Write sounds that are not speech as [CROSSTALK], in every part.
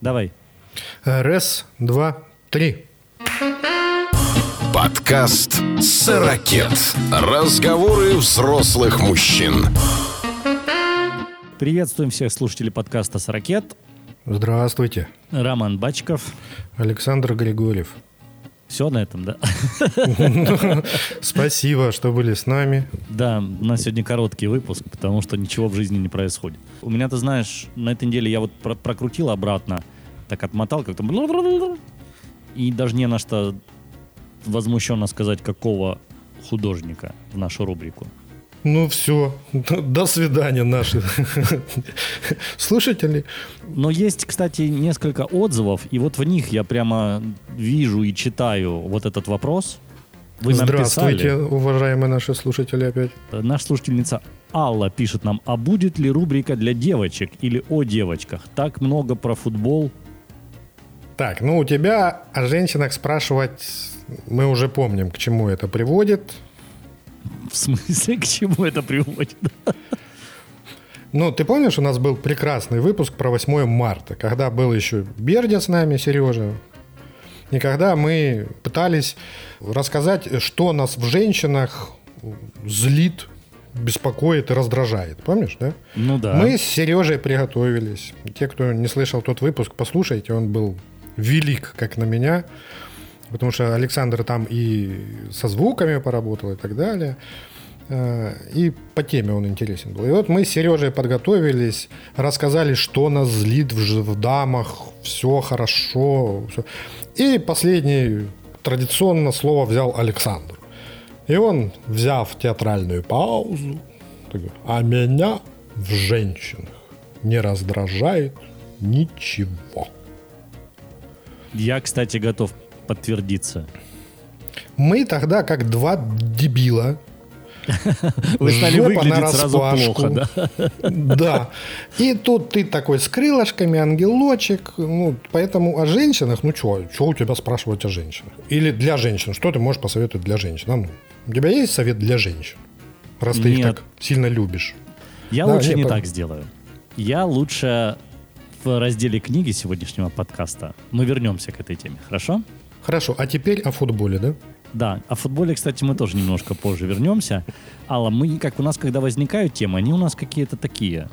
Давай. Раз, два, три. Подкаст «Сорокет». Разговоры взрослых мужчин. Приветствуем всех слушателей подкаста «Сорокет». Здравствуйте. Роман Бачков. Александр Григорьев. Все на этом, да? [LAUGHS] Спасибо, что были с нами. Да, у нас сегодня короткий выпуск, потому что ничего в жизни не происходит. У меня, ты знаешь, на этой неделе я вот про- прокрутил обратно, так отмотал как-то, и даже не на что возмущенно сказать, какого художника в нашу рубрику. Ну все, до свидания наши слушатели. Но есть, кстати, несколько отзывов, и вот в них я прямо вижу и читаю вот этот вопрос. Вы нам Здравствуйте, писали. уважаемые наши слушатели опять. Наша слушательница Алла пишет нам, а будет ли рубрика для девочек или о девочках? Так много про футбол. Так, ну у тебя о женщинах спрашивать мы уже помним, к чему это приводит. В смысле, к чему это приводит? Ну, ты помнишь, у нас был прекрасный выпуск про 8 марта, когда был еще Бердя с нами, Сережа, и когда мы пытались рассказать, что нас в женщинах злит, беспокоит и раздражает. Помнишь, да? Ну да. Мы с Сережей приготовились. Те, кто не слышал тот выпуск, послушайте, он был велик, как на меня. Потому что Александр там и со звуками поработал и так далее. Э, И по теме он интересен был. И вот мы с Сережей подготовились, рассказали, что нас злит в, в дамах, все хорошо. всё. И последний традиционно слово взял Александр. И он, взяв театральную паузу, такой, а меня в женщинах не раздражает ничего. Я, кстати, готов подтвердиться. Мы тогда, как два дебила, [LAUGHS] Вы стали выглядеть сразу плохо, да? [LAUGHS] Да. И тут ты такой с крылышками, ангелочек. Ну, поэтому о женщинах, ну что, что у тебя спрашивать о женщинах? Или для женщин, что ты можешь посоветовать для женщин? А ну, у тебя есть совет для женщин? Раз ты их Нет. так сильно любишь. Я Да, лучше не, так сделаю. Я лучше в разделе книги сегодняшнего подкаста мы вернемся к этой теме, хорошо? Хорошо, а теперь о футболе, да? Да, о футболе, кстати, мы тоже немножко позже вернемся. Алла, мы, как у нас, когда возникают темы, они у нас какие-то такие.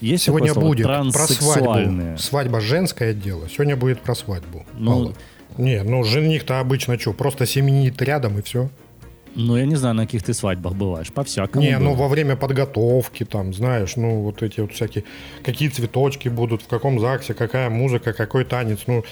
Есть Сегодня будет про свадьбу. Свадьба женское дело. Сегодня будет про свадьбу. Ну- Алла. Не, ну жених-то обычно что, просто семенит рядом и все. Ну, я не знаю, на каких ты свадьбах бываешь. По-всякому Не, ну было. во время подготовки, там, знаешь, ну вот эти вот всякие, какие цветочки будут, в каком ЗАГСе, какая музыка, какой танец. Ну,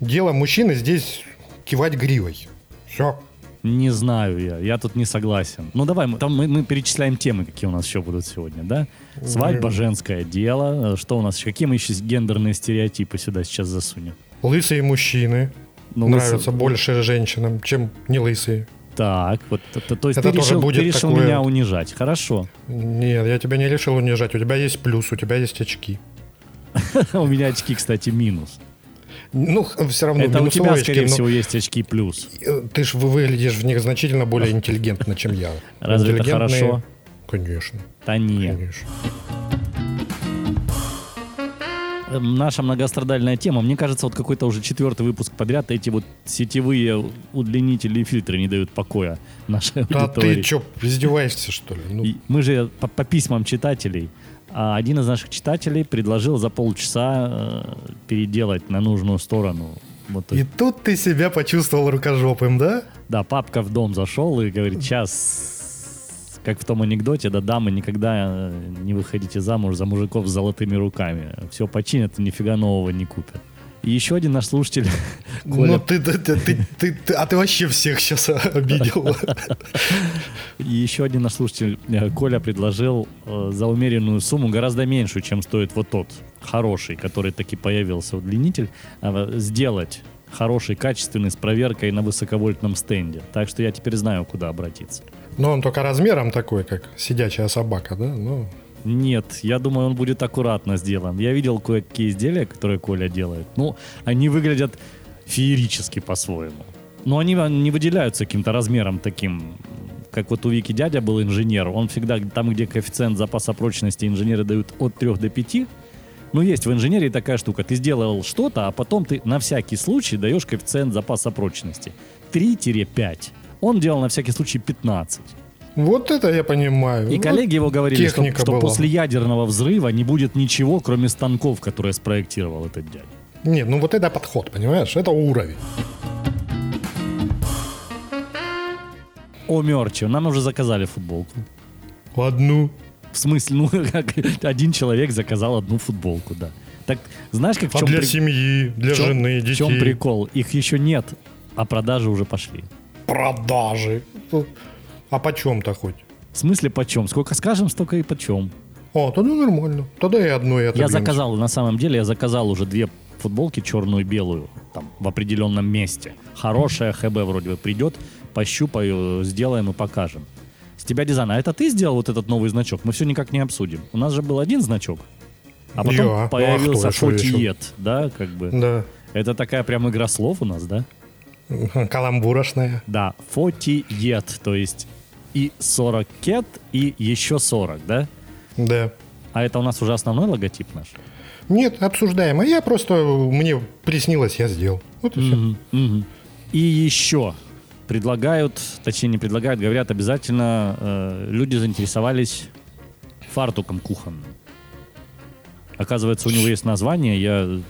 дело мужчины здесь кивать гривой. Все. Не знаю я, я тут не согласен. Ну, давай, мы, там мы, мы перечисляем темы, какие у нас еще будут сегодня, да? Свадьба, женское дело. Что у нас еще? Какие мы еще гендерные стереотипы сюда сейчас засунем? Лысые мужчины Ну, нравятся лысый- больше женщинам, чем не лысые. Так, вот, то, то есть Это ты тоже решил, будет ты решил такое- меня унижать. Хорошо. Нет, я тебя не решил унижать. У тебя есть плюс, у тебя есть очки. [LAUGHS] У меня очки, кстати, минус. Ну, все равно Это у тебя, скорее очки, всего, есть очки плюс. э, ты же выглядишь в них значительно более интеллигентно, чем я. Разве это хорошо? Конечно, Да нет. конечно. Эм, Наша многострадальная тема. Мне кажется, вот какой-то уже четвертый выпуск подряд эти вот сетевые удлинители и фильтры не дают покоя нашей Да аудитории. ты что, издеваешься, что ли? Ну, И Мы же по, по письмам читателей. А один из наших читателей предложил за полчаса э, переделать на нужную сторону. Вот, И тут ты себя почувствовал рукожопым, да? Да, папка в дом зашел и говорит, сейчас, как в том анекдоте, да, дамы никогда э, не выходите замуж за мужиков с золотыми руками. Все починят и нифига нового не купят. И еще один наш слушатель, [LAUGHS] Коля, Ну ты, ты, ты, ты, ты- а ты вообще всех сейчас обидел. и еще один наш слушатель, э, Коля, предложил э, за умеренную сумму, гораздо меньшую, чем стоит вот тот хороший, который таки появился удлинитель, э, сделать хороший, качественный, с проверкой на высоковольтном стенде. Так что я теперь знаю, куда обратиться. Но он только размером такой, как сидячая собака, да? Ну, Нет, я думаю, он будет аккуратно сделан. Я видел кое-какие изделия, которые Коля делает. Ну, они выглядят феерически по-своему. Но они не выделяются каким-то размером таким, как вот у Вики дядя был инженер. Он всегда там, где коэффициент запаса прочности инженеры дают от 3 до 5, Ну, есть в инженерии такая штука. Ты сделал что-то, а потом ты на всякий случай даешь коэффициент запаса прочности. 3-5. Он делал на всякий случай 15. Вот это я понимаю. И Вот коллеги его говорили, что, что после ядерного взрыва не будет ничего, кроме станков, которые спроектировал этот дядя. Нет, ну вот это подход, понимаешь? Это уровень. О, мерче, нам уже заказали футболку. Одну. В смысле, ну, [LAUGHS] как один человек заказал одну футболку, да. Так, знаешь, как в А чем для при- семьи, для в чем- жены, В детей. чем прикол? Их еще нет, а продажи уже пошли. Продажи. А почем-то хоть? В смысле почем? Сколько скажем, столько и почем. О, тогда нормально. Тогда и одно и Я отобьемся. заказал, на самом деле, я заказал уже две футболки, черную и белую, там, в определенном месте. Хорошая ХБ вроде бы придет, пощупаю, сделаем и покажем. С тебя дизайн. А это ты сделал вот этот новый значок? Мы все никак не обсудим. У нас же был один значок, а потом Я. Ну, а появился кто еще? фотиет, да, как бы. Да. Это такая прям игра слов у нас, да? Каламбурошная. Да, фотиет, то есть и 40 кет, и еще 40, да? Да. А это у нас уже основной логотип наш? Нет, обсуждаем. А я просто, мне приснилось, я сделал. Вот и все. Мгм, мгм. И еще предлагают, точнее не предлагают, говорят обязательно, э, люди заинтересовались фартуком кухонным. Оказывается, у него есть название, я,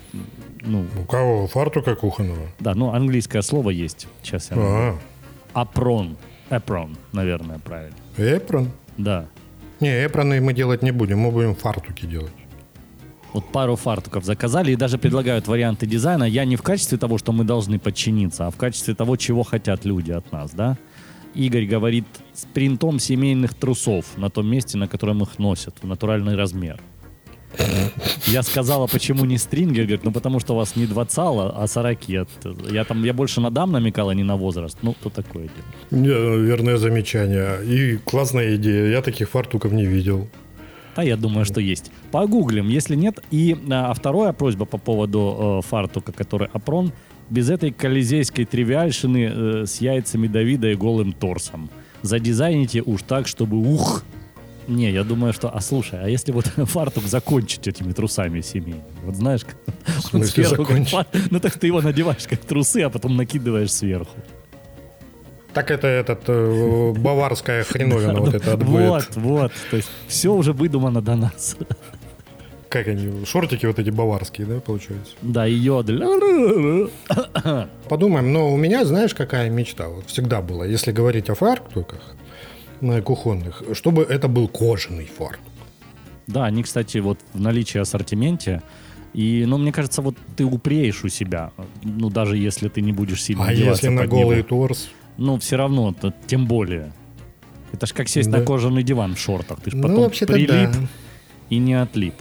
ну, У кого? Фартука кухонного? да, ну, английское слово есть. Сейчас я... А, Апрон. Эпрон, наверное, правильно. эпрон. Да. Не, эпроны мы делать не будем, мы будем фартуки делать. Вот пару фартуков заказали и даже предлагают варианты дизайна. Я не в качестве того, что мы должны подчиниться, а в качестве того, чего хотят люди от нас, да? Игорь говорит с принтом семейных трусов на том месте, на котором их носят, в натуральный размер. Я сказала, почему не стрингер, говорит, ну потому что у вас не двадцала, а сорокет. Я там, я больше на дам намекал, а не на возраст. Ну, то такое. Не, Верное замечание. И классная идея. Я таких фартуков не видел. Да, я думаю, что есть. Погуглим, если нет. И а, вторая просьба по поводу э, фартука, который опрон, без этой колизейской тривиальшины э, с яйцами Давида и голым торсом. Задизайните уж так, чтобы ух. Не, я думаю, что... А слушай, а если вот [LAUGHS] фартук закончить этими трусами семейными? Вот знаешь, как... В смысле сверху как фар- Ну так ты его надеваешь как трусы, а потом накидываешь сверху. Так это этот э, баварская [LAUGHS] хреновина вот это. Вот, вот. То есть все уже выдумано до нас. [LAUGHS] Как они, шортики вот эти баварские, да, получается? Да, и йодль. Подумаем, но у меня, знаешь, какая мечта? Вот всегда была, если говорить о фартуках кухонных, чтобы это был кожаный фартук. Да, они, кстати, вот в наличии ассортименте. И, ну, мне кажется, вот ты упреешь у себя, ну, даже если ты не будешь сильно А если на голый него. торс? Ну, все равно, то тем более. Это ж как сесть Да. на кожаный диван в шортах. Ты ж Ну, потом вообще-то прилип да. и не отлип.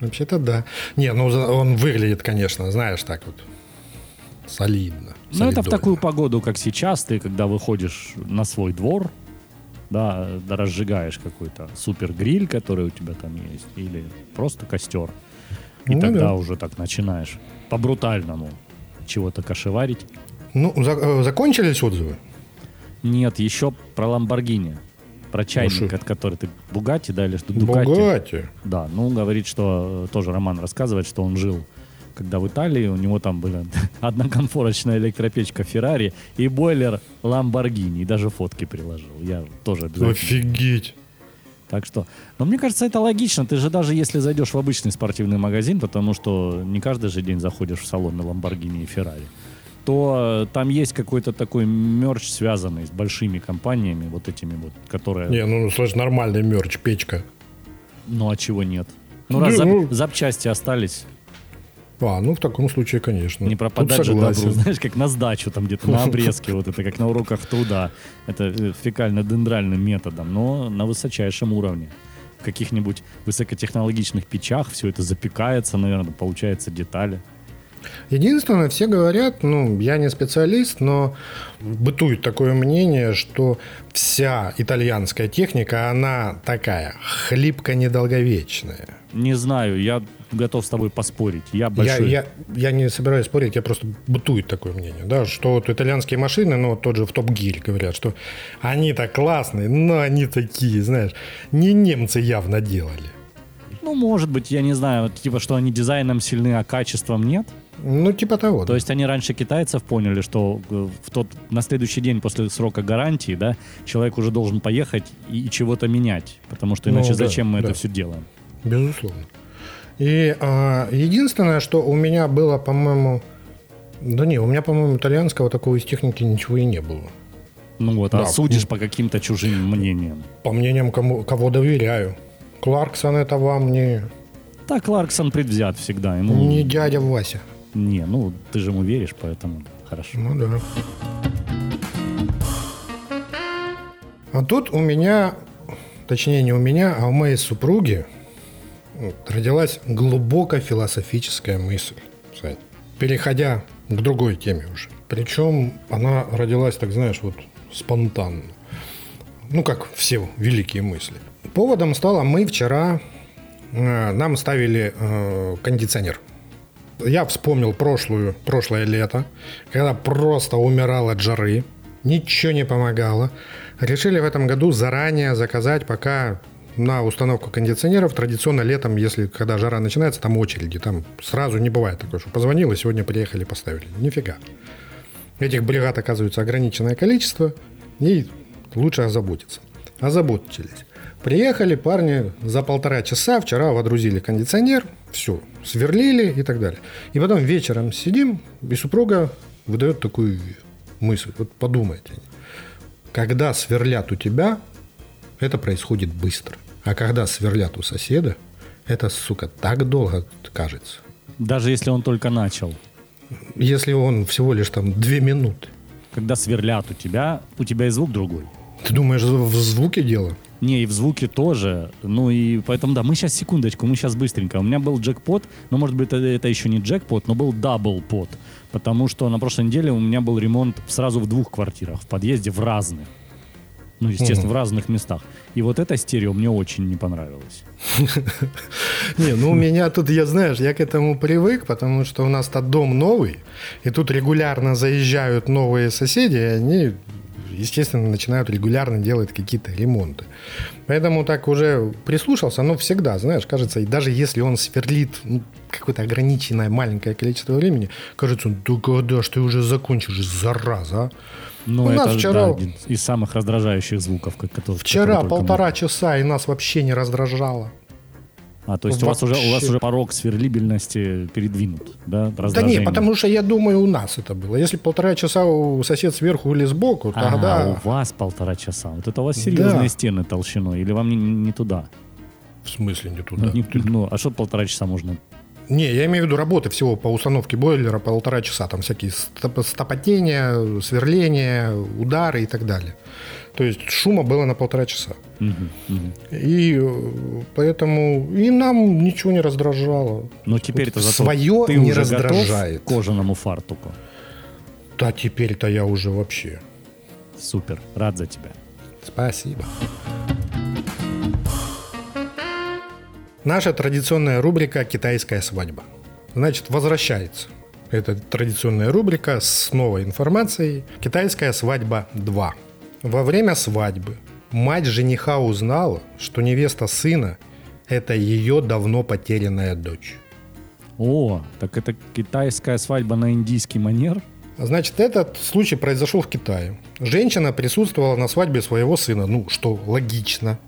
Вообще-то да. Не, ну он выглядит, конечно, знаешь, так вот солидно. Ну, это в такую погоду, как сейчас, ты, когда выходишь на свой двор, да, да, разжигаешь какой-то супер гриль, который у тебя там есть, или просто костер. И Ну тогда да. уже так начинаешь по-брутальному чего-то кошеварить. Ну, за- э, закончились отзывы? Нет, еще про Ламборгини. Про чайник, шо? от которой ты Бугати, да, или что Дукати. Бугати. Да, ну, говорит, что э, тоже Роман рассказывает, что он жил когда в Италии, у него там была [LAUGHS] одна комфорочная электропечка Феррари и бойлер Ламборгини, и даже фотки приложил. Я тоже обязательно. Офигеть. Так что, но мне кажется, это логично. Ты же даже если зайдешь в обычный спортивный магазин, потому что не каждый же день заходишь в салоны Ламборгини и Феррари, то э, там есть какой-то такой мерч, связанный с большими компаниями, вот этими вот, которые... Не, ну, слышь, нормальный мерч, печка. Ну а чего нет? Ну Да, раз зап- ну. запчасти остались, А, ну, в таком случае, конечно. не пропадать же добру, знаешь, как на сдачу там где-то, на [LAUGHS] обрезке, вот это как на уроках труда. Это э, фекально-дендральным методом, но на высочайшем уровне. В каких-нибудь высокотехнологичных печах все это запекается, наверное, получаются детали. Единственное, все говорят, ну, я не специалист, но бытует такое мнение, что вся итальянская техника, она такая хлипко-недолговечная. Не знаю, я готов с тобой поспорить. Я Я, большой... я, я не собираюсь спорить, я просто бытует такое мнение, да, что вот итальянские машины, ну, тот же в топ-гиль говорят, что они так классные, но они такие, знаешь, не немцы явно делали. Ну, Ну, может быть, я не знаю, вот, типа, что они дизайном сильны, а качеством нет. Ну, типа того. То да. есть они раньше китайцев поняли, что э, в тот, на следующий день после срока гарантии, да, человек уже должен поехать и, и чего-то менять. Потому что Ну, иначе да, зачем мы да. это все делаем? Безусловно. И а, единственное, что у меня было, по-моему... Да не, у меня, по-моему, итальянского такого из техники ничего и не было. Ну вот, Да. а судишь по каким-то чужим мнениям. По мнениям, кому, кого доверяю. Кларксон это вам не, Так, Кларксон предвзят всегда. Ему... не дядя Вася. Не, ну, ты же ему веришь, поэтому хорошо. Ну да. А тут у меня, точнее не у меня, а у моей супруги родилась глубоко философическая мысль. Сань. Переходя к другой теме уже. Причем она родилась, так знаешь, вот спонтанно. Ну, как все великие мысли. Поводом стало, мы вчера, э, нам ставили э, кондиционер я вспомнил прошлую, прошлое лето, когда просто умирал от жары, ничего не помогало. Решили в этом году заранее заказать, пока на установку кондиционеров. Традиционно летом, если когда жара начинается, там очереди, там сразу не бывает такое, что позвонил и сегодня приехали, поставили. Нифига. Этих бригад оказывается ограниченное количество, и лучше озаботиться. Озаботились. Приехали парни за полтора часа, вчера водрузили кондиционер, все, сверлили и так далее. И потом вечером сидим, и супруга выдает такую мысль. Вот подумайте. Когда сверлят у тебя, это происходит быстро. А когда сверлят у соседа, это, сука, так долго кажется. Даже если он только начал. Если он всего лишь там две минуты. Когда сверлят у тебя, у тебя и звук другой. Ты думаешь, в звуке дело? Не, и в звуке тоже. Ну и поэтому, да, мы сейчас, секундочку, мы сейчас быстренько. У меня был джекпот, но, может быть, это, это еще не джекпот, но был даблпот. Потому что на прошлой неделе у меня был ремонт сразу в двух квартирах, в подъезде, в разных. Ну, естественно, в разных местах. И вот это стерео мне очень не понравилось. [LAUGHS] Не, ну у меня тут, я знаешь, я к этому привык, потому что у нас-то дом новый, и тут регулярно заезжают новые соседи, и они, естественно, начинают регулярно делать какие-то ремонты. Поэтому так уже прислушался, но всегда, знаешь, кажется, и даже если он сверлит ну, какое-то ограниченное маленькое количество времени, кажется, да когда ж ты уже закончишь, зараза, а? Ну, У это нас вчера- да, один из самых раздражающих звуков, как- которые... Вчера полтора часа, и нас вообще не раздражало. можно. А, то есть у вас, уже, у вас Вообще. уже порог сверлибельности передвинут, да? Да не, раздражение? потому что я думаю, у нас это было. Если полтора часа у сосед сверху или сбоку, Ага, тогда... у вас полтора часа. Вот это у вас серьезные Да. стены толщиной. Или вам не, не туда? В смысле не туда? Ну, не- ну, а что полтора часа можно? Не, я имею в виду работы всего по установке бойлера полтора часа. Там всякие стоп- стопотения, сверления, удары и так далее. То есть шума было на полтора часа. Мгм, мгм. И э, поэтому и нам ничего не раздражало. Но теперь-то зато своё ты не уже готов раздражает. к кожаному фартуку. Да теперь-то я уже вообще. Супер, рад за тебя. Спасибо. Наша традиционная рубрика «Китайская свадьба». Значит, возвращается. Это традиционная рубрика с новой информацией. «Китайская свадьба 2». Во время свадьбы мать жениха узнала, что невеста сына – это ее давно потерянная дочь. О, так это китайская свадьба на индийский манер? Значит, этот случай произошел в Китае. Женщина присутствовала на свадьбе своего сына. Ну, что логично.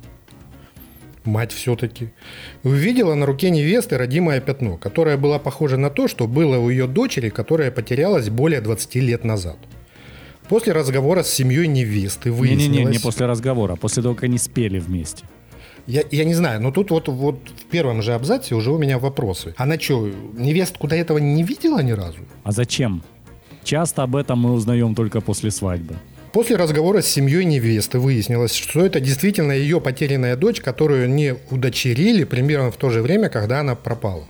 Мать все-таки. Увидела на руке невесты родимое пятно, которое было похоже на то, что было у ее дочери, которая потерялась более 20 лет назад. После разговора с семьей невесты выяснилось... Не-не-не, не после разговора, а после того, как они спели вместе. Я, я не знаю, но тут вот, вот в первом же абзаце уже у меня вопросы. Она что, невестку до этого не видела ни разу? А зачем? Часто об этом мы узнаем только после свадьбы. После разговора с семьей невесты выяснилось, что это действительно ее потерянная дочь, которую не удочерили примерно в то же время, когда она пропала.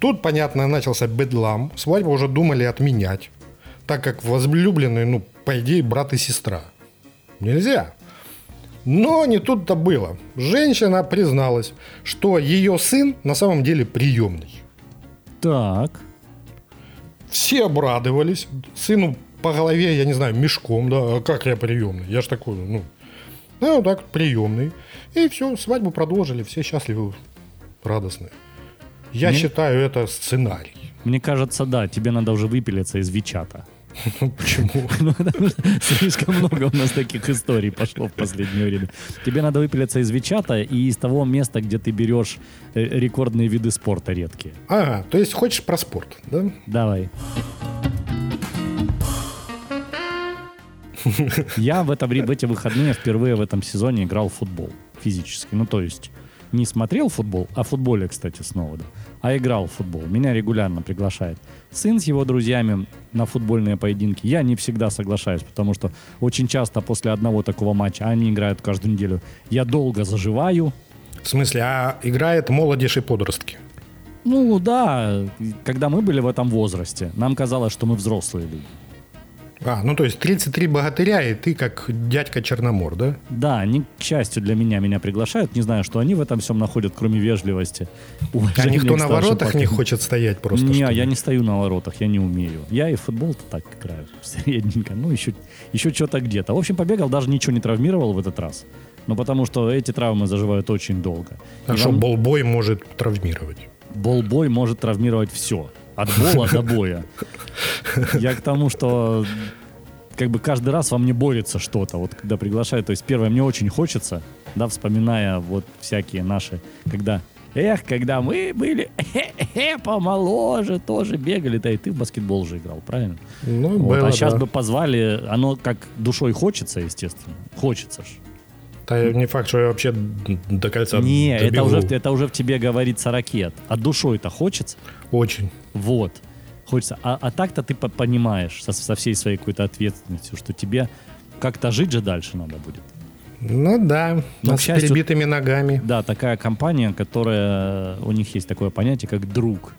Тут, понятно, начался бедлам. Свадьбу уже думали отменять, так как возлюбленные, ну, по идее, брат и сестра. Нельзя. Но не тут-то было. Женщина призналась, что ее сын на самом деле приемный. Так, Все обрадовались. Сыну по голове, я не знаю, мешком, да, а как я приемный? Я ж такой, ну, ну, вот так, приемный. И все, свадьбу продолжили, все счастливы радостные. Я Мне- считаю, это сценарий. Мне кажется, да, тебе надо уже выпилиться из Вичата. [LAUGHS] Почему? [LAUGHS] Ну, потому что слишком много у нас таких историй пошло в последнее время. Тебе надо выпилиться из Вичата и из того места, где ты берешь э, рекордные виды спорта редкие. Ага, то есть хочешь про спорт, да? Давай. [LAUGHS] Я в, это, в эти выходные впервые в этом сезоне играл в футбол физически. Ну, то есть не смотрел футбол, а в футболе, кстати, снова, да, а играл в футбол. Меня регулярно приглашает сын с его друзьями на футбольные поединки. Я не всегда соглашаюсь, потому что очень часто после одного такого матча, а они играют каждую неделю, я долго заживаю, В смысле, а играет молодежь и подростки. ну да, когда мы были в этом возрасте, нам казалось, что мы взрослые люди. А, ну то есть 33 богатыря, и ты как дядька Черномор, да? Да, они, к счастью для меня, меня приглашают. Не знаю, что они в этом всем находят, кроме вежливости. А никто на воротах не поколению. хочет стоять просто. Не, я не стою на воротах, я не умею. Я и футбол-то так играю, [LAUGHS] средненько. Ну, еще, еще что-то где-то. В общем, побегал, даже ничего не травмировал в этот раз. Ну, потому что эти травмы заживают очень долго. А И что, вам- болбой может травмировать? Болбой может травмировать все. От бола до боя. Я к тому, что как бы каждый раз во мне борется что-то, вот когда приглашают. То есть первое, мне очень хочется, да, вспоминая вот всякие наши, когда Эх, когда мы были э, помоложе, тоже бегали, да и ты в баскетбол же играл, правильно? Ну, Вот, было, а сейчас да. бы позвали, оно как душой хочется, естественно, хочется ж. Да не факт, что я вообще до кольца Не, это добегу. уже, это уже в тебе говорится ракет. А душой-то хочется? Очень. Вот. Хочется. А, а так-то ты по- понимаешь со, со всей своей какой-то ответственностью, что тебе как-то жить же дальше надо будет. Ну да, Но, к с счастью- перебитыми ногами. Да, такая компания, которая... У них есть такое понятие, как друг.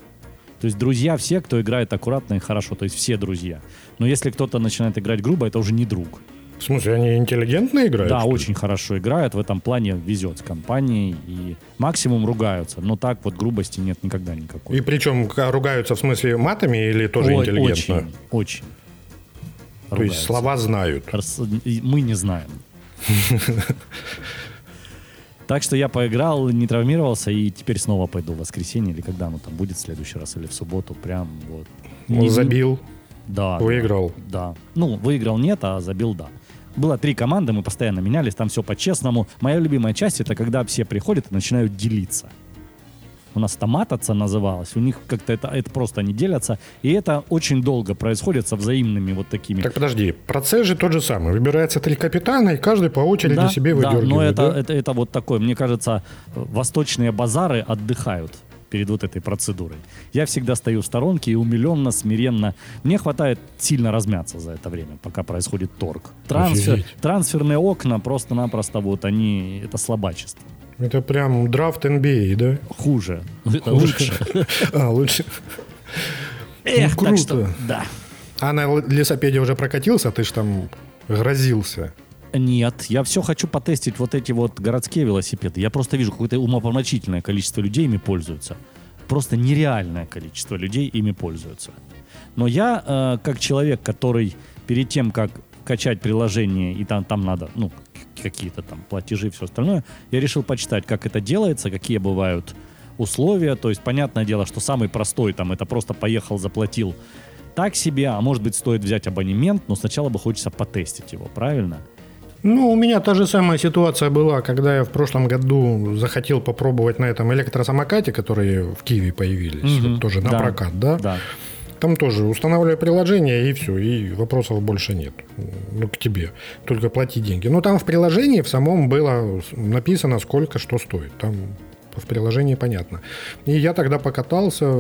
То есть друзья все, кто играет аккуратно и хорошо. То есть все друзья. Но если кто-то начинает играть грубо, это уже не друг. В смысле, они интеллигентно играют? да, очень хорошо играют. В этом плане везет с компанией. И максимум ругаются. Но так вот грубости нет никогда никакой. И причем ругаются в смысле матами или тоже Ой, интеллигентно? Очень, очень. То есть Ругаются. слова знают. Мы не знаем. [LAUGHS] Так что я поиграл, не травмировался, и теперь снова пойду в воскресенье, или когда оно там будет в следующий раз, или в субботу, прям вот. Не- Забил, Да. выиграл. Да. Ну, выиграл нет, а забил да. Было три команды, мы постоянно менялись, там все по-честному. Моя любимая часть это когда все приходят и начинают делиться. У нас томататься называлось, у них как-то это, это просто они делятся, и это очень долго происходит со взаимными вот такими Так подожди, процесс же тот же самый. Выбирается три капитана, и каждый по очереди да, себе да, выдергивает. но это, да? это, это вот такое, мне кажется, восточные базары отдыхают перед вот этой процедурой. Я всегда стою в сторонке и умиленно, смиренно. Мне хватает сильно размяться за это время, пока происходит торг. Трансфер, Офигеть. трансферные окна просто-напросто вот они, это слабачество. Это прям драфт NBA, да? Хуже. Это лучше. [LAUGHS] А, лучше. Эх, Ну, круто. да. А на лесопеде уже прокатился, ты ж там грозился. Нет, я все хочу потестить вот эти вот городские велосипеды. Я просто вижу какое-то умопомрачительное количество людей ими пользуются. Просто нереальное количество людей ими пользуются. Но я, э, как человек, который перед тем, как качать приложение, и там, там надо, ну, какие-то там платежи и все остальное, я решил почитать, как это делается, какие бывают условия. То есть, понятное дело, что самый простой там, это просто поехал, заплатил так себе, а может быть, стоит взять абонемент, но сначала бы хочется потестить его, правильно? Ну, у меня та же самая ситуация была, когда я в прошлом году захотел попробовать на этом электросамокате, которые в Киеве появились, Мгм. вот тоже на Да. прокат, да? Да. Там тоже устанавливаю приложение, и все, и вопросов больше нет. Ну, к тебе. Только плати деньги. Но там в приложении в самом было написано, сколько что стоит. Там в приложении понятно. И я тогда покатался.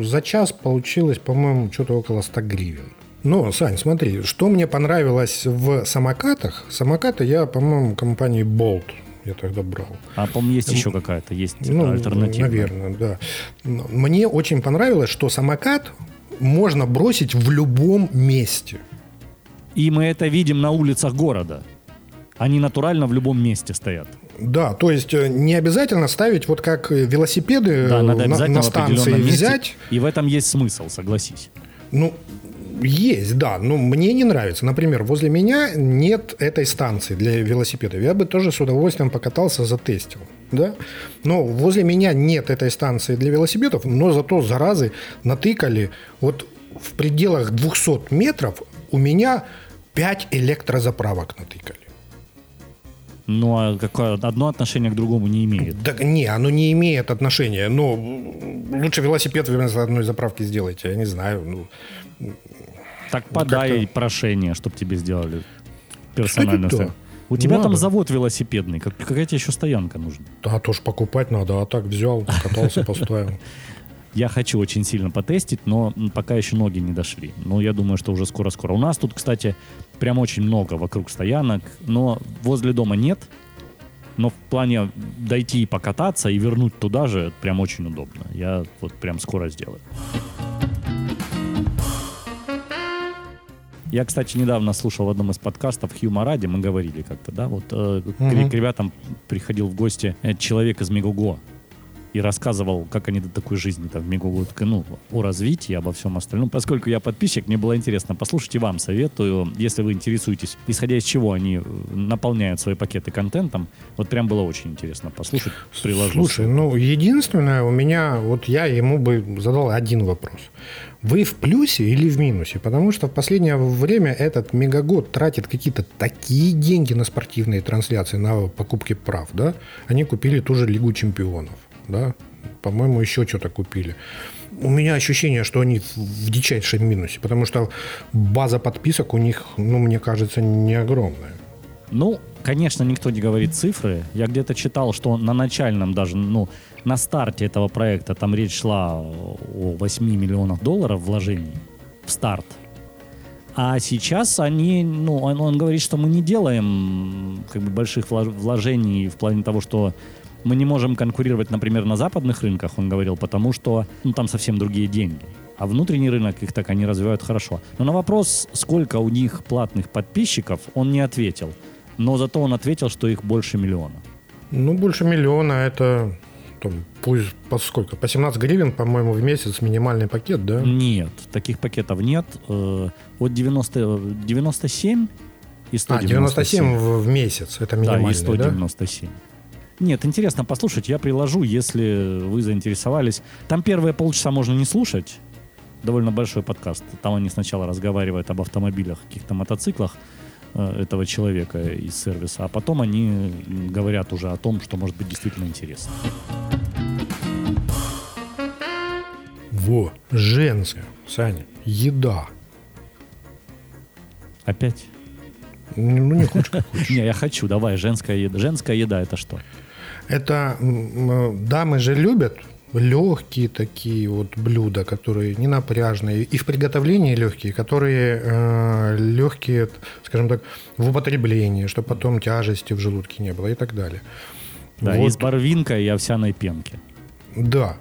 За час получилось, по-моему, что-то около 100 гривен. Но, Сань, смотри, что мне понравилось в самокатах. Самокаты я, по-моему, компании Bolt я тогда брал. А, по-моему, есть еще какая-то, есть Ну, альтернатива. наверное, да. Мне очень понравилось, что самокат можно бросить в любом месте. И мы это видим на улицах города. Они натурально в любом месте стоят. Да, то есть э, не обязательно ставить вот как э, велосипеды Да, э, надо на, обязательно на в станции взять. И в этом есть смысл, согласись. Ну, есть, да, но мне не нравится. Например, возле меня нет этой станции для велосипедов. Я бы тоже с удовольствием покатался, затестил. да? Но возле меня нет этой станции для велосипедов, но зато заразы натыкали. Вот в пределах 200 метров у меня 5 электрозаправок натыкали. Ну, а какое одно отношение к другому не имеет. Да не, оно не имеет отношения. Но лучше велосипед вместо одной заправки сделайте, я не знаю. Ну, так подай как-то- прошение, чтобы тебе сделали персональную Кстати, да. У тебя там Надо. завод велосипедный. Как, какая тебе еще стоянка нужна? да, тоже покупать надо, а так взял, катался, [LAUGHS] поставил. Я хочу очень сильно потестить, но пока еще ноги не дошли. Но я думаю, что уже скоро-скоро. У нас тут, кстати, прям очень много вокруг стоянок, но возле дома нет. Но в плане дойти и покататься и вернуть туда же прям очень удобно. Я вот прям скоро сделаю. Я, кстати, недавно слушал в одном из подкастов Хьюма Ради, мы говорили как-то, да, вот э, к, Мгм. к ребятам приходил в гости э, человек из Мегуго и рассказывал, как они до такой жизни там так, ну, о развитии, обо всем остальном. Поскольку я подписчик, мне было интересно послушать и вам советую, если вы интересуетесь, исходя из чего они э, наполняют свои пакеты контентом, вот прям было очень интересно послушать, приложу. Слушай, ну, единственное, у меня, вот я ему бы задал один вопрос. Вы в плюсе или в минусе? Потому что в последнее время этот мегагод тратит какие-то такие деньги на спортивные трансляции, на покупки прав, да? Они купили ту же Лигу чемпионов, да? По-моему, еще что-то купили. У меня ощущение, что они в- дичайшем минусе, потому что база подписок у них, ну, мне кажется, не огромная. Ну, конечно, никто не говорит цифры. Я где-то читал, что на начальном даже, ну, на старте этого проекта там речь шла о 8 миллионах долларов вложений в старт. А сейчас они, ну, он, он говорит, что мы не делаем как бы больших влож- вложений в плане того, что мы не можем конкурировать, например, на западных рынках, он говорил, потому что ну, там совсем другие деньги. А внутренний рынок их так они развивают хорошо. Но на вопрос, сколько у них платных подписчиков, он не ответил. Но зато он ответил, что их больше миллиона. Ну, больше миллиона это там, пусть по сколько? По 17 гривен, по-моему, в месяц минимальный пакет, да? Нет, таких пакетов нет. Э, От 90, 97 и А, 197. 97 в, в месяц, это Да, и минимальный, да? 197. Нет, интересно послушать. Я приложу, если вы заинтересовались. Там первые полчаса можно не слушать. Довольно большой подкаст. Там они сначала разговаривают об автомобилях, каких-то мотоциклах э, этого человека из сервиса, а потом они говорят уже о том, что может быть действительно интересно. Во, женская, Саня, еда. Опять? Ну, не хочешь. [LAUGHS] Не, я хочу. Давай, женская еда. Женская еда это что? Это дамы же любят легкие такие вот блюда, которые не напряжные, и в приготовлении легкие, которые э, легкие, скажем так, в употреблении, чтобы потом тяжести в желудке не было и так далее. Да, Вот. из барвинка и овсяной пенки. Да.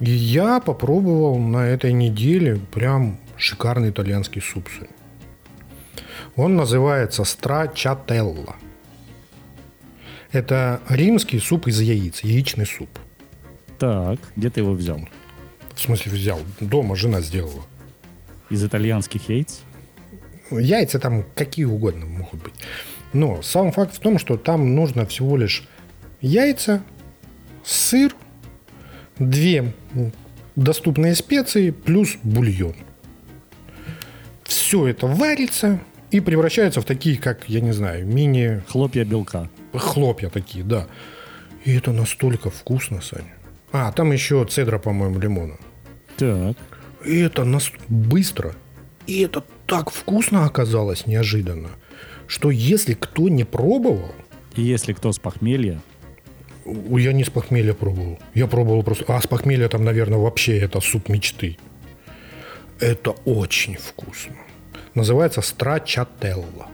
И я попробовал на этой неделе прям шикарный итальянский суп. Он называется страчателла. Это римский суп из яиц, яичный суп. Так, где ты его взял? В смысле взял, дома жена сделала. Из итальянских яиц? Яйца там какие угодно могут быть. Но сам факт в том, что там нужно всего лишь яйца, сыр, две доступные специи плюс бульон. Все это варится и превращается в такие, как, я не знаю, мини Хлопья белка. Хлопья такие, да. И это настолько вкусно, Саня. А, там еще цедра, по-моему, лимона. Так. И это нас быстро. И это так вкусно оказалось неожиданно, что если кто не пробовал, И если кто с похмелья, я не с похмелья пробовал. Я пробовал просто... А с похмелья там, наверное, вообще это суп мечты. Это очень вкусно. Называется страчателла.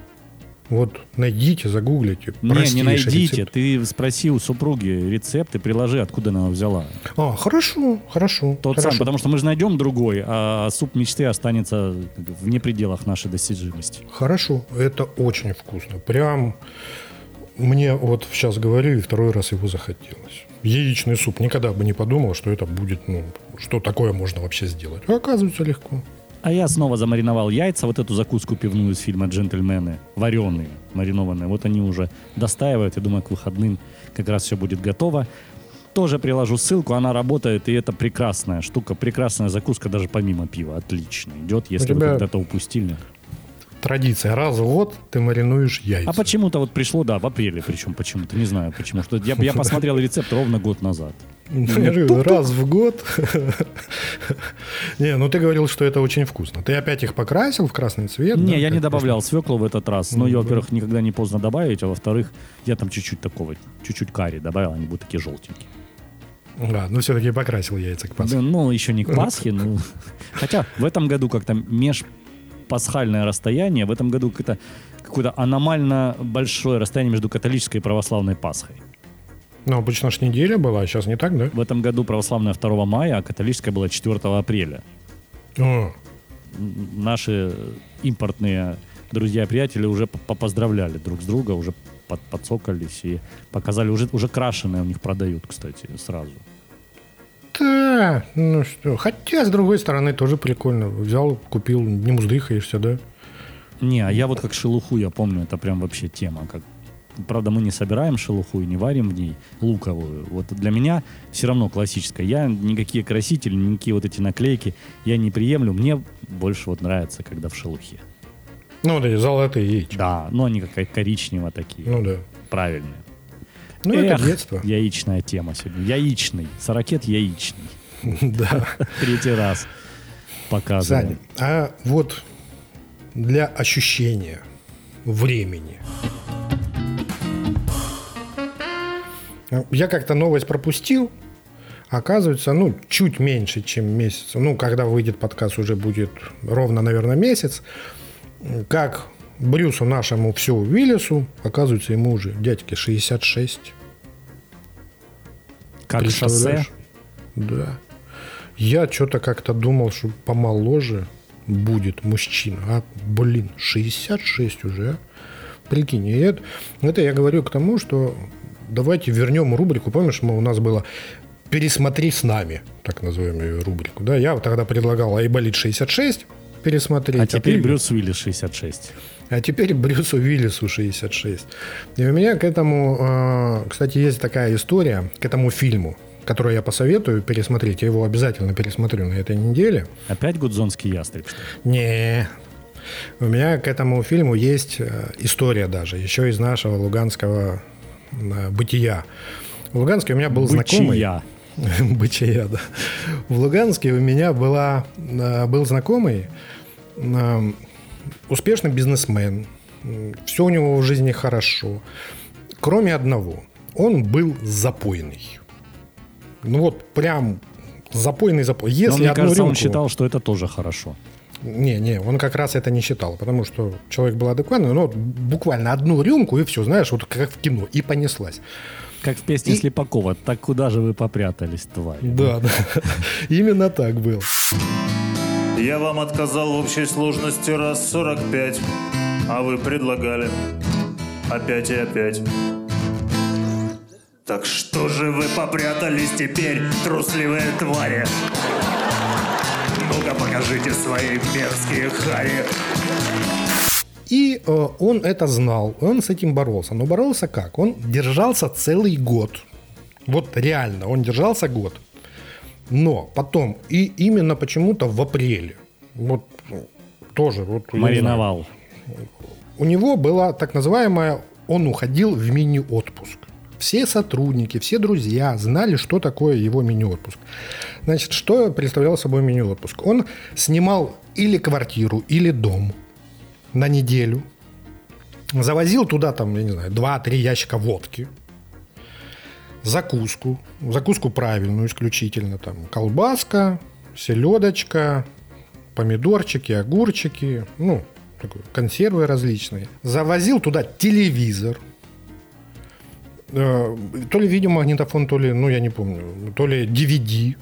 Вот найдите, загуглите. Не, не найдите. рецепт. Ты спроси у супруги рецепт и приложи, откуда она его взяла. А, хорошо, хорошо. Тот хорошо. сам, потому что мы же найдем другой, а суп мечты останется вне пределах нашей достижимости. Хорошо, это очень вкусно. Прям мне вот сейчас говорю, и второй раз его захотелось. Яичный суп. Никогда бы не подумал, что это будет, ну, что такое можно вообще сделать. А оказывается, легко. А я снова замариновал яйца, вот эту закуску пивную из фильма «Джентльмены», вареные, маринованные. Вот они уже достаивают, я думаю, к выходным как раз все будет готово. Тоже приложу ссылку, она работает, и это прекрасная штука, прекрасная закуска даже помимо пива, отлично идет, если тебя- вы когда-то упустили. Традиция. Раз в год ты маринуешь яйца. А почему-то вот пришло, да, в апреле причем почему-то, не знаю почему. Что я, я [LAUGHS] посмотрел рецепт ровно год назад. Я говорю, раз в год. [LAUGHS] Не, ну ты говорил, что это очень вкусно. Ты опять их покрасил в красный цвет? Не, да? я не добавлял свеклу в этот раз. Но ее, во-первых, никогда не поздно добавить, а во-вторых, я там чуть-чуть такого, чуть-чуть карри добавил, они будут такие желтенькие. Да, ну все-таки покрасил яйца к Пасхе. Да, ну, еще не к Пасхе, ну. Хотя в этом году как-то межпасхальное расстояние, в этом году какое-то какое-то аномально большое расстояние между католической и православной Пасхой. Ну, обычно ж неделя была, а сейчас не так, да? В этом году православная 2 мая, а католическая была 4 апреля. О, Наши импортные друзья и приятели уже по- поздравляли друг с друга, уже под- подцокались и показали, уже, уже крашеные у них продают, кстати, сразу. Да, ну что. Хотя, с другой стороны, тоже прикольно. Взял, купил, не муздыхаешься, да? Не, а я вот как шелуху, я помню, это прям вообще тема. Как... Правда, мы не собираем шелуху и не варим в ней луковую. Вот для меня все равно классическая. Я никакие красители, никакие вот эти наклейки я не приемлю. Мне больше вот нравится, когда в шелухе. Ну, эти золотые яички. Да, но они как коричнево такие, Ну да. правильные. Ну, Эх, это детство. Яичная тема сегодня. Яичный. Сорокет яичный. [LAUGHS] Да. [LAUGHS] Третий раз показываем. Саня, а вот для ощущения времени. Я как-то новость пропустил. Оказывается, ну, чуть меньше, чем месяц. Ну, когда выйдет подкаст, уже будет ровно, наверное, месяц. Как Брюсу нашему все Уиллису, оказывается, ему уже дядьке 66. Как шоссе. Да. Я что-то как-то думал, что помоложе будет мужчина. А, блин, 66 уже. а. Прикинь, это, это я говорю к тому, что давайте вернем рубрику. Помнишь, мы, у нас было «Пересмотри с нами», так назовем ее рубрику. Да, я тогда предлагал «Айболит 66» пересмотреть. А теперь ты- Брюс Уиллис 66. а теперь Брюсу Уиллису 66. И у меня к этому, э, кстати, есть такая история, к этому фильму, который я посоветую пересмотреть. Я его обязательно пересмотрю на этой неделе. Опять гудзонский ястреб, что? Не. У меня к этому фильму есть э, история даже, еще из нашего луганского бытия. В Луганске у меня был знакомый. Бычия, [LAUGHS] да. В Луганске у меня была, э, был знакомый, э, успешный бизнесмен. Все у него в жизни хорошо. Кроме одного. Он был запойный. Ну вот прям запойный запой. Но Если мне одну кажется, он рюмку- считал, что это тоже хорошо. Не, не, он как раз это не считал, потому что человек был адекватный, но буквально одну рюмку и все, знаешь, вот как в кино, и понеслась. Как в песне И- Слепакова. Так куда же вы попрятались, твари? Да, да, [LAUGHS] именно так был. Я вам отказал в общей сложности раз 45, а вы предлагали опять и опять. Так что же вы попрятались теперь, трусливые твари? Ну-ка покажите свои мерзкие хари. И э, он это знал, он с этим боролся. Но боролся как? Он держался целый год. Вот реально, он держался год. Но потом, и именно почему-то в апреле, вот ну, тоже, вот, Мариновал. у него была так называемая, он уходил в мини-отпуск. Все сотрудники, все друзья знали, что такое его мини-отпуск. Значит, что представлял собой мини-отпуск? Он снимал или квартиру, или дом на неделю, завозил туда, там, я не знаю, 2-3 ящика водки, закуску, закуску правильную исключительно, там, колбаска, селедочка, помидорчики, огурчики, ну, консервы различные. Завозил туда телевизор, то ли видеомагнитофон, то ли, ну, я не помню, то ли DVD.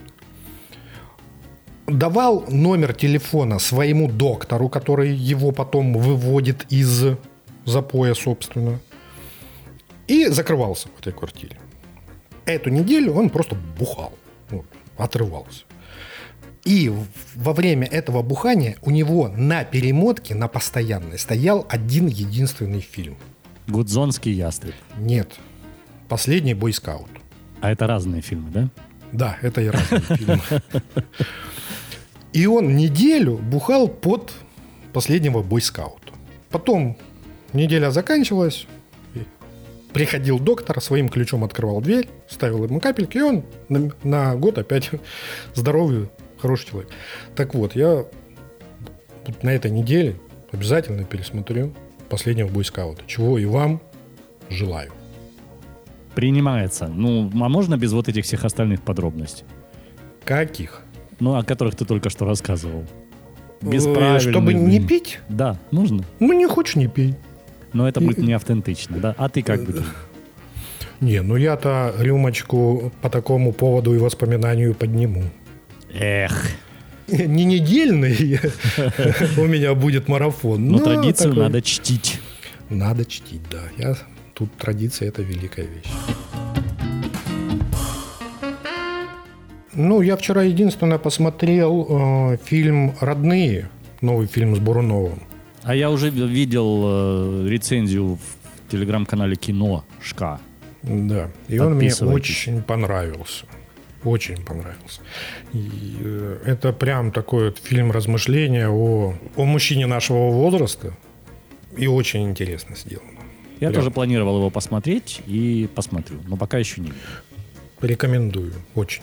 Давал номер телефона своему доктору, который его потом выводит из запоя, собственно. И закрывался в этой квартире. Эту неделю он просто бухал, вот, отрывался. И во время этого бухания у него на перемотке, на постоянной, стоял один единственный фильм. Гудзонский ястреб. Нет. Последний бойскаут. А это разные фильмы, да? Да, это и разные фильмы. И он неделю бухал под последнего бойскаута. Потом неделя заканчивалась, приходил доктор, своим ключом открывал дверь, ставил ему капельки, и он на, на год опять [LAUGHS] здоровый, хороший человек. Так вот, я вот на этой неделе обязательно пересмотрю последнего бойскаута, чего и вам желаю. Принимается. Ну, а можно без вот этих всех остальных подробностей? Каких? Ну, о которых ты только что рассказывал. Без Э, правильных, Чтобы не пить? Да, нужно. Ну, не хочешь, не пей. Но это будет не автентично, да? А ты как бы? Не, ну я-то рюмочку по такому поводу и воспоминанию подниму. Эх, [LAUGHS] Не недельный [LAUGHS] у меня будет марафон. но традицию надо чтить. Надо чтить, да. Я... Тут традиция – это великая вещь. Ну, я вчера единственное посмотрел э, фильм «Родные», новый фильм с Буруновым. А я уже видел э, рецензию в телеграм-канале Кино Шка. Да, и он мне очень понравился. Очень понравился. И, э, это прям такой вот фильм размышления о, о мужчине нашего возраста. И очень интересно сделано. Я Прям. тоже планировал его посмотреть и посмотрю, но пока еще не. Рекомендую. Очень.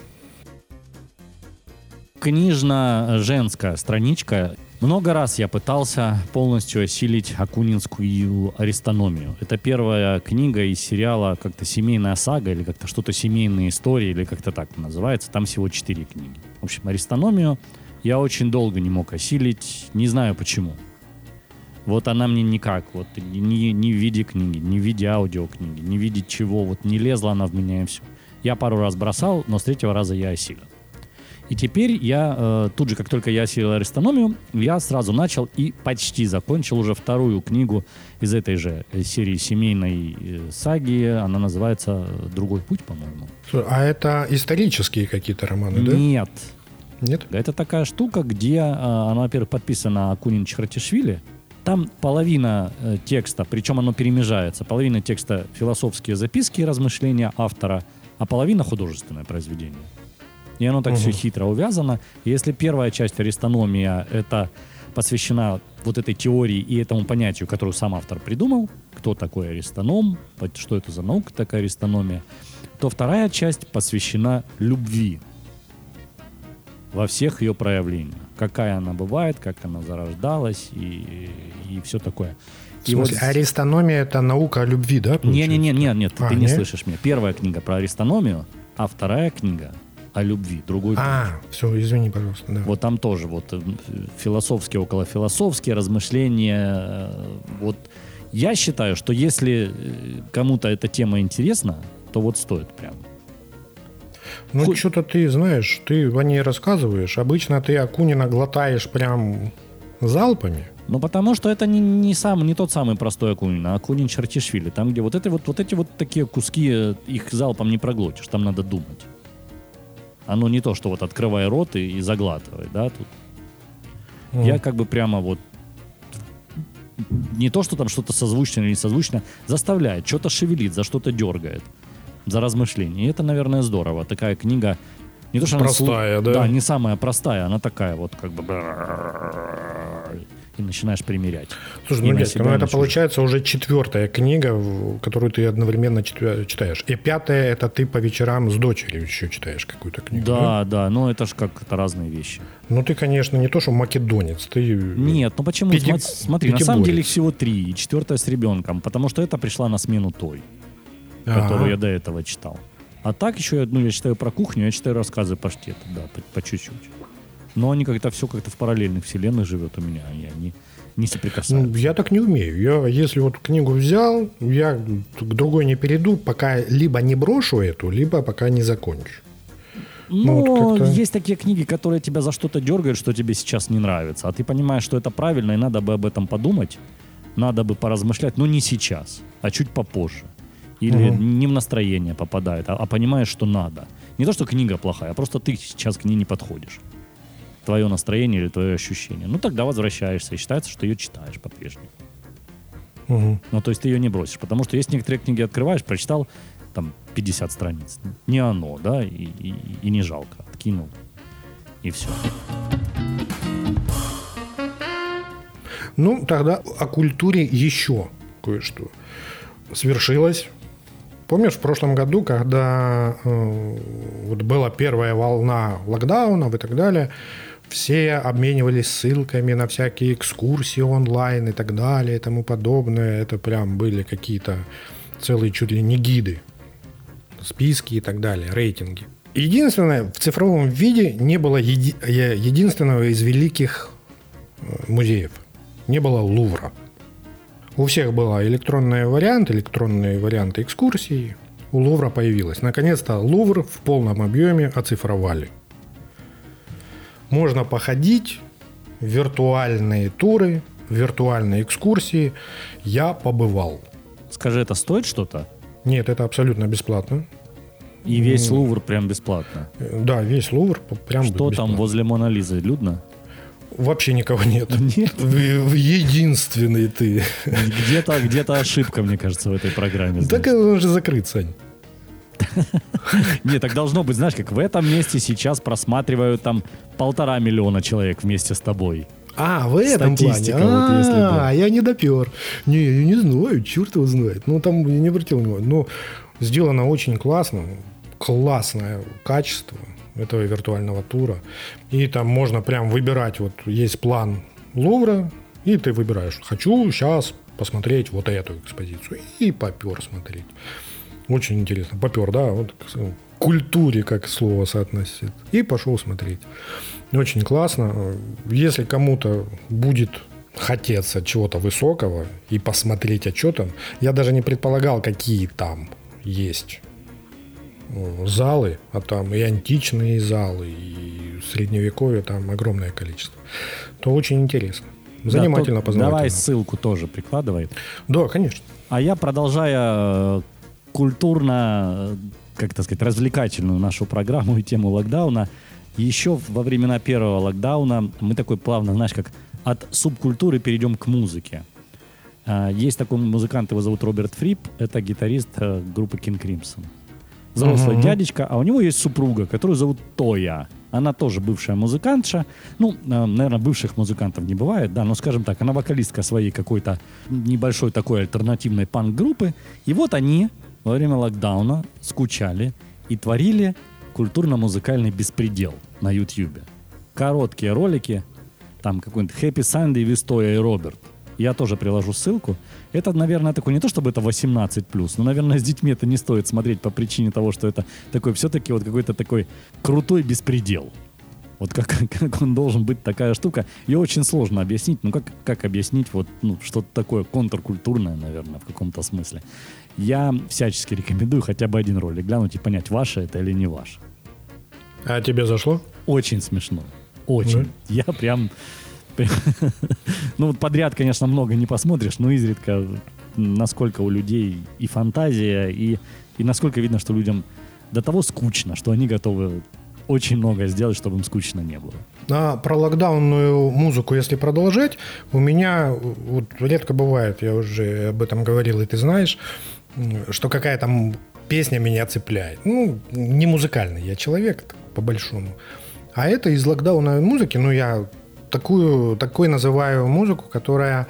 Книжно-женская страничка. Много раз я пытался полностью осилить акунинскую аристономию. Это первая книга из сериала как-то «Семейная сага» или как-то что-то «Семейные истории» или как-то так называется. Там всего четыре книги. В общем, аристономию я очень долго не мог осилить. Не знаю почему. Вот она мне никак, вот ни, ни в виде книги, ни в виде аудиокниги, ни в виде чего, вот не лезла она в меня и все. Я пару раз бросал, но с третьего раза я осилил. И теперь я, э, тут же, как только я осилил аристономию, я сразу начал и почти закончил уже вторую книгу из этой же э, серии семейной э, саги. Она называется «Другой путь», по-моему. А это исторические какие-то романы, да? Нет, Нет? это такая штука, где э, она, во-первых, подписана Акунин Чхартишвили. Там половина э, текста, причем оно перемежается, половина текста философские записки и размышления автора, а половина художественное произведение. И оно так Мгм. все хитро увязано. И Если первая часть аристономия это посвящена вот этой теории и этому понятию, которую сам автор придумал, кто такой аристоном, что это за наука такая аристономия, то вторая часть посвящена любви во всех ее проявлениях. Какая она бывает, как она зарождалась и, и все такое. В смысле, аристономия – это наука о любви, да? Не-не-не, нет, нет, А, ты не нет? слышишь меня. Первая книга про аристономию, а вторая книга о любви, другой. А, все, извини, пожалуйста. Да. Вот там тоже вот э, философские, околофилософские размышления. э, Вот я считаю, что если э, кому-то эта тема интересна, то вот стоит прям. Ну, Хуй- что-то ты знаешь, ты о ней рассказываешь. Обычно ты Акунина глотаешь прям залпами. Ну, потому что это не, не, сам, не тот самый простой Акунин, а Акунин Чартишвили. Там, где вот, это, вот, вот эти вот такие куски, э, их залпом не проглотишь, там надо думать. Оно не то, что вот открывай рот и, и заглатывай, да, тут. Я как бы прямо вот не то, что там что-то созвучно или не созвучно, заставляет, что-то шевелит, за что-то дергает, за размышление. И это, наверное, здорово. Такая книга не то, что она Простая, слу- да? Да, не самая простая, она такая вот как бы и начинаешь примерять. Слушай, ну, дядька, ну это получается уже четвертая книга, которую ты одновременно читаешь. И пятая – это ты по вечерам с дочерью еще читаешь какую-то книгу. Да, да, но это же как это разные вещи. Ну, ты, конечно, не то, что македонец, ты... Нет, ну почему? Пяти- Смотри, на самом пятиборец. деле их всего три, и четвертая с ребенком, потому что это пришла на смену той. Ага. которую я до этого читал. А так еще, ну, я читаю про кухню, я читаю рассказы паштета, да, по, по чуть-чуть. Но они как-то все как-то в параллельных вселенных живет у меня, и они не соприкасаются. Ну, я так не умею. Я, если вот книгу взял, я к другой не перейду, пока либо не брошу эту, либо пока не закончу. Но ну, вот есть такие книги, которые тебя за что-то дергают, что тебе сейчас не нравится. А ты понимаешь, что это правильно, и надо бы об этом подумать, надо бы поразмышлять, но не сейчас, а чуть попозже. Или Мгм. не в настроение попадает, а, а понимаешь, что надо. Не то, что книга плохая, а просто ты сейчас к ней не подходишь. твое настроение или твое ощущение. Ну, тогда возвращаешься и считается, что ее читаешь по-прежнему. Мгм. Ну, то есть ты ее не бросишь. Потому что есть некоторые книги открываешь, прочитал там 50 страниц. Не оно, да, и, и- и не жалко. Откинул. И все. Ну, тогда о культуре еще кое-что свершилось. Помнишь, в прошлом году, когда э, вот была первая волна локдаунов и так далее, все обменивались ссылками на всякие экскурсии онлайн и так далее и тому подобное. Это прям были какие-то целые чуть ли не гиды, списки и так далее, рейтинги. Единственное, в цифровом виде не было еди- единственного из великих э, музеев. Не было Лувра. У всех был электронный вариант, электронные варианты экскурсий. У Лувра появилось. Наконец-то Лувр в полном объеме оцифровали. Можно походить, виртуальные туры, виртуальные экскурсии. Я побывал. Скажи, это стоит что-то? Нет, это абсолютно бесплатно. И весь Лувр прям бесплатно. Э, Да, весь Лувр прям Что там бесплатно. возле Мона Лизы? Людно? Вообще никого нет. Нет. Единственный ты. Где-то где ошибка, мне кажется, в этой программе. Так знаешь. он же закрыт, Сань. Нет, так должно быть, знаешь, как в этом месте сейчас просматривают там полтора миллиона человек вместе с тобой. А, в этом плане. Статистика, вот если. А, я не допер. Не, я не знаю, черт его знает. Ну, там я не обратил внимания. Но сделано очень классно. Классное качество этого виртуального тура. И там можно прям выбирать. Вот есть план Лувра, и ты выбираешь. Хочу сейчас посмотреть вот эту экспозицию. И попер смотреть. Очень интересно. Попер, да, вот к культуре, как слово соотносит. И пошел смотреть. Очень классно. Если кому-то будет хотеться чего-то высокого и посмотреть, там, я даже не предполагал, какие там есть залы, а там и античные залы, и средневековье там огромное количество. То очень интересно. Занимательно, Да, познавательно. Давай ссылку тоже прикладывай. Да, конечно. А я, продолжая э, культурно, э, как это сказать, развлекательную нашу программу и тему локдауна, еще во времена первого локдауна мы такой плавно, знаешь, как от субкультуры перейдем к музыке. А, Есть такой музыкант, его зовут Роберт Фрип, это гитарист э, группы King Crimson. Взрослый Мгм. дядечка, а у него есть супруга, которую зовут Тоя. Она тоже бывшая музыкантша. Ну, наверное, бывших музыкантов не бывает, да, но, скажем так, она вокалистка своей какой-то небольшой такой альтернативной панк-группы. И вот они во время локдауна скучали и творили культурно-музыкальный беспредел на Ютьюбе. Короткие ролики, там какой-нибудь Happy Sunday Toya и Роберт. Я тоже приложу ссылку. Это, наверное, такой не то, чтобы это 18+, но, наверное, с детьми это не стоит смотреть по причине того, что это такой все-таки вот какой-то такой крутой беспредел. Вот как, [LAUGHS] как он должен быть такая штука. Ее очень сложно объяснить. Ну, как, как объяснить вот ну, что-то такое контркультурное, наверное, в каком-то смысле. Я всячески рекомендую хотя бы один ролик глянуть и понять, ваше это или не ваше. А тебе зашло? Очень смешно. Очень. Да? Я прям... [LAUGHS] Ну, вот подряд, конечно, много не посмотришь, но изредка насколько у людей и фантазия, и, и насколько видно, что людям до того скучно, что они готовы очень много сделать, чтобы им скучно не было. А про локдаунную музыку, если продолжать, у меня вот редко бывает, я уже об этом говорил, и ты знаешь, что какая-то м- песня меня цепляет. Ну, не музыкальный я человек, так, по-большому. А это из локдауновой музыки, ну, я такую, такой называю музыку, которая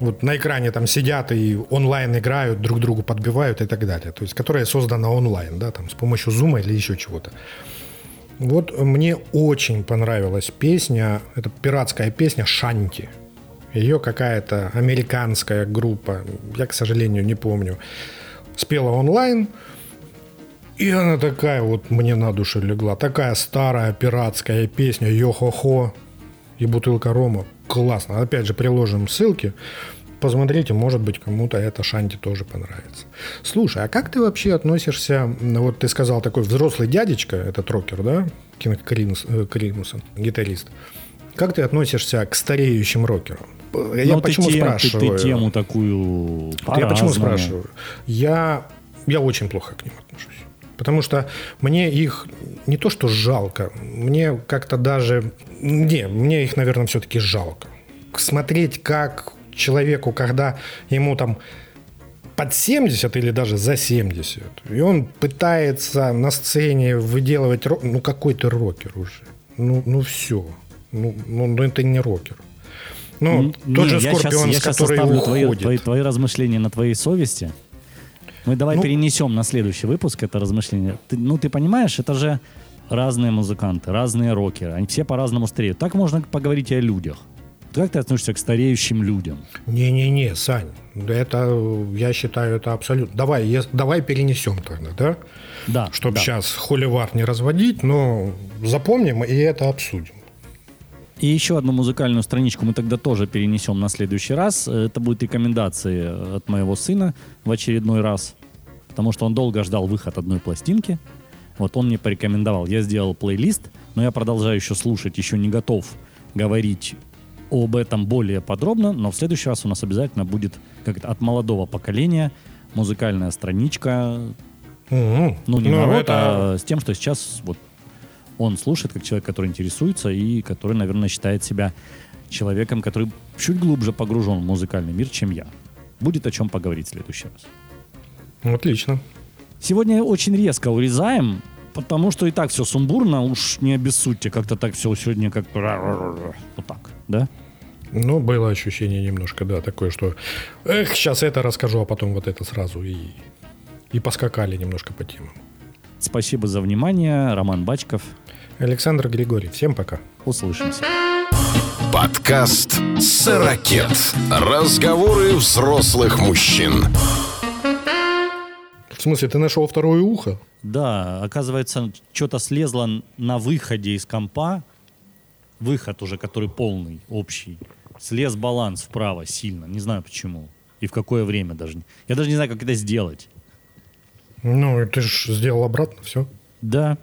вот на экране там сидят и онлайн играют, друг другу подбивают и так далее. То есть, которая создана онлайн, да, там с помощью зума или еще чего-то. Вот мне очень понравилась песня, это пиратская песня «Шанти». Ее какая-то американская группа, я, к сожалению, не помню, спела онлайн. И она такая вот мне на душу легла. Такая старая пиратская песня «Йо-хо-хо» и бутылка рома. Классно. Опять же, приложим ссылки. Посмотрите, может быть, кому-то это Шанти тоже понравится. Слушай, а как ты вообще относишься, ну, вот ты сказал такой взрослый дядечка, этот рокер, да, Кинг Кринус- э, Кринусон, гитарист. Как ты относишься к стареющим рокерам? Я Ну, ты почему тем- ты- спрашиваю? Ты, тему такую Я почему спрашиваю? Я, я очень плохо к ним отношусь. Потому что мне их не то что жалко, мне как-то даже... Не, мне их, наверное, все-таки жалко. Смотреть, как человеку, когда ему там под 70 или даже за 70, и он пытается на сцене выделывать... рок- Ну, какой ты рокер уже? Ну, ну все. Ну, ну, ну, это не рокер. Ну, М, тот не, же Скорпион, с который уходит. твои, твои размышления на твоей совести. Мы давай Ну- перенесем на следующий выпуск это размышление. Ты, ну, ты понимаешь, это же разные музыканты, разные рокеры. Они все по-разному стареют. Так можно поговорить и о людях. Как ты относишься к стареющим людям? Не-не-не, Сань, это, я считаю, это абсолютно... Давай, я- давай перенесем тогда, да? Да. Чтобы да. сейчас холивар не разводить, но запомним и это обсудим. И еще одну музыкальную страничку мы тогда тоже перенесем на следующий раз. Это будут рекомендации от моего сына в очередной раз. Потому что он долго ждал выход одной пластинки. Вот он мне порекомендовал. Я сделал плейлист, но я продолжаю еще слушать, еще не готов говорить об этом более подробно, но в следующий раз у нас обязательно будет как это, от молодого поколения музыкальная страничка, Мгм. ну не Ну, народ, это- а с тем, что сейчас вот он слушает как человек, который интересуется и который, наверное, считает себя человеком, который чуть глубже погружен в музыкальный мир, чем я. Будет о чем поговорить в следующий раз. Отлично. Сегодня очень резко урезаем, потому что и так все сумбурно, уж не обессудьте, как-то так все сегодня как... Вот так, да? Ну, было ощущение немножко, да, такое, что эх, сейчас это расскажу, а потом вот это сразу и, и поскакали немножко по темам. Спасибо за внимание. Роман Бачков. Александр Григорий, всем пока. Услышимся. Подкаст «Сорокет». Разговоры взрослых мужчин. В смысле, ты нашел второе ухо? Да, оказывается, что-то слезло на выходе из компа. Выход уже, который полный, общий. Слез баланс вправо сильно. Не знаю почему. И в какое время даже. Я даже не знаю, как это сделать. Ну, ты же сделал обратно, все. Да,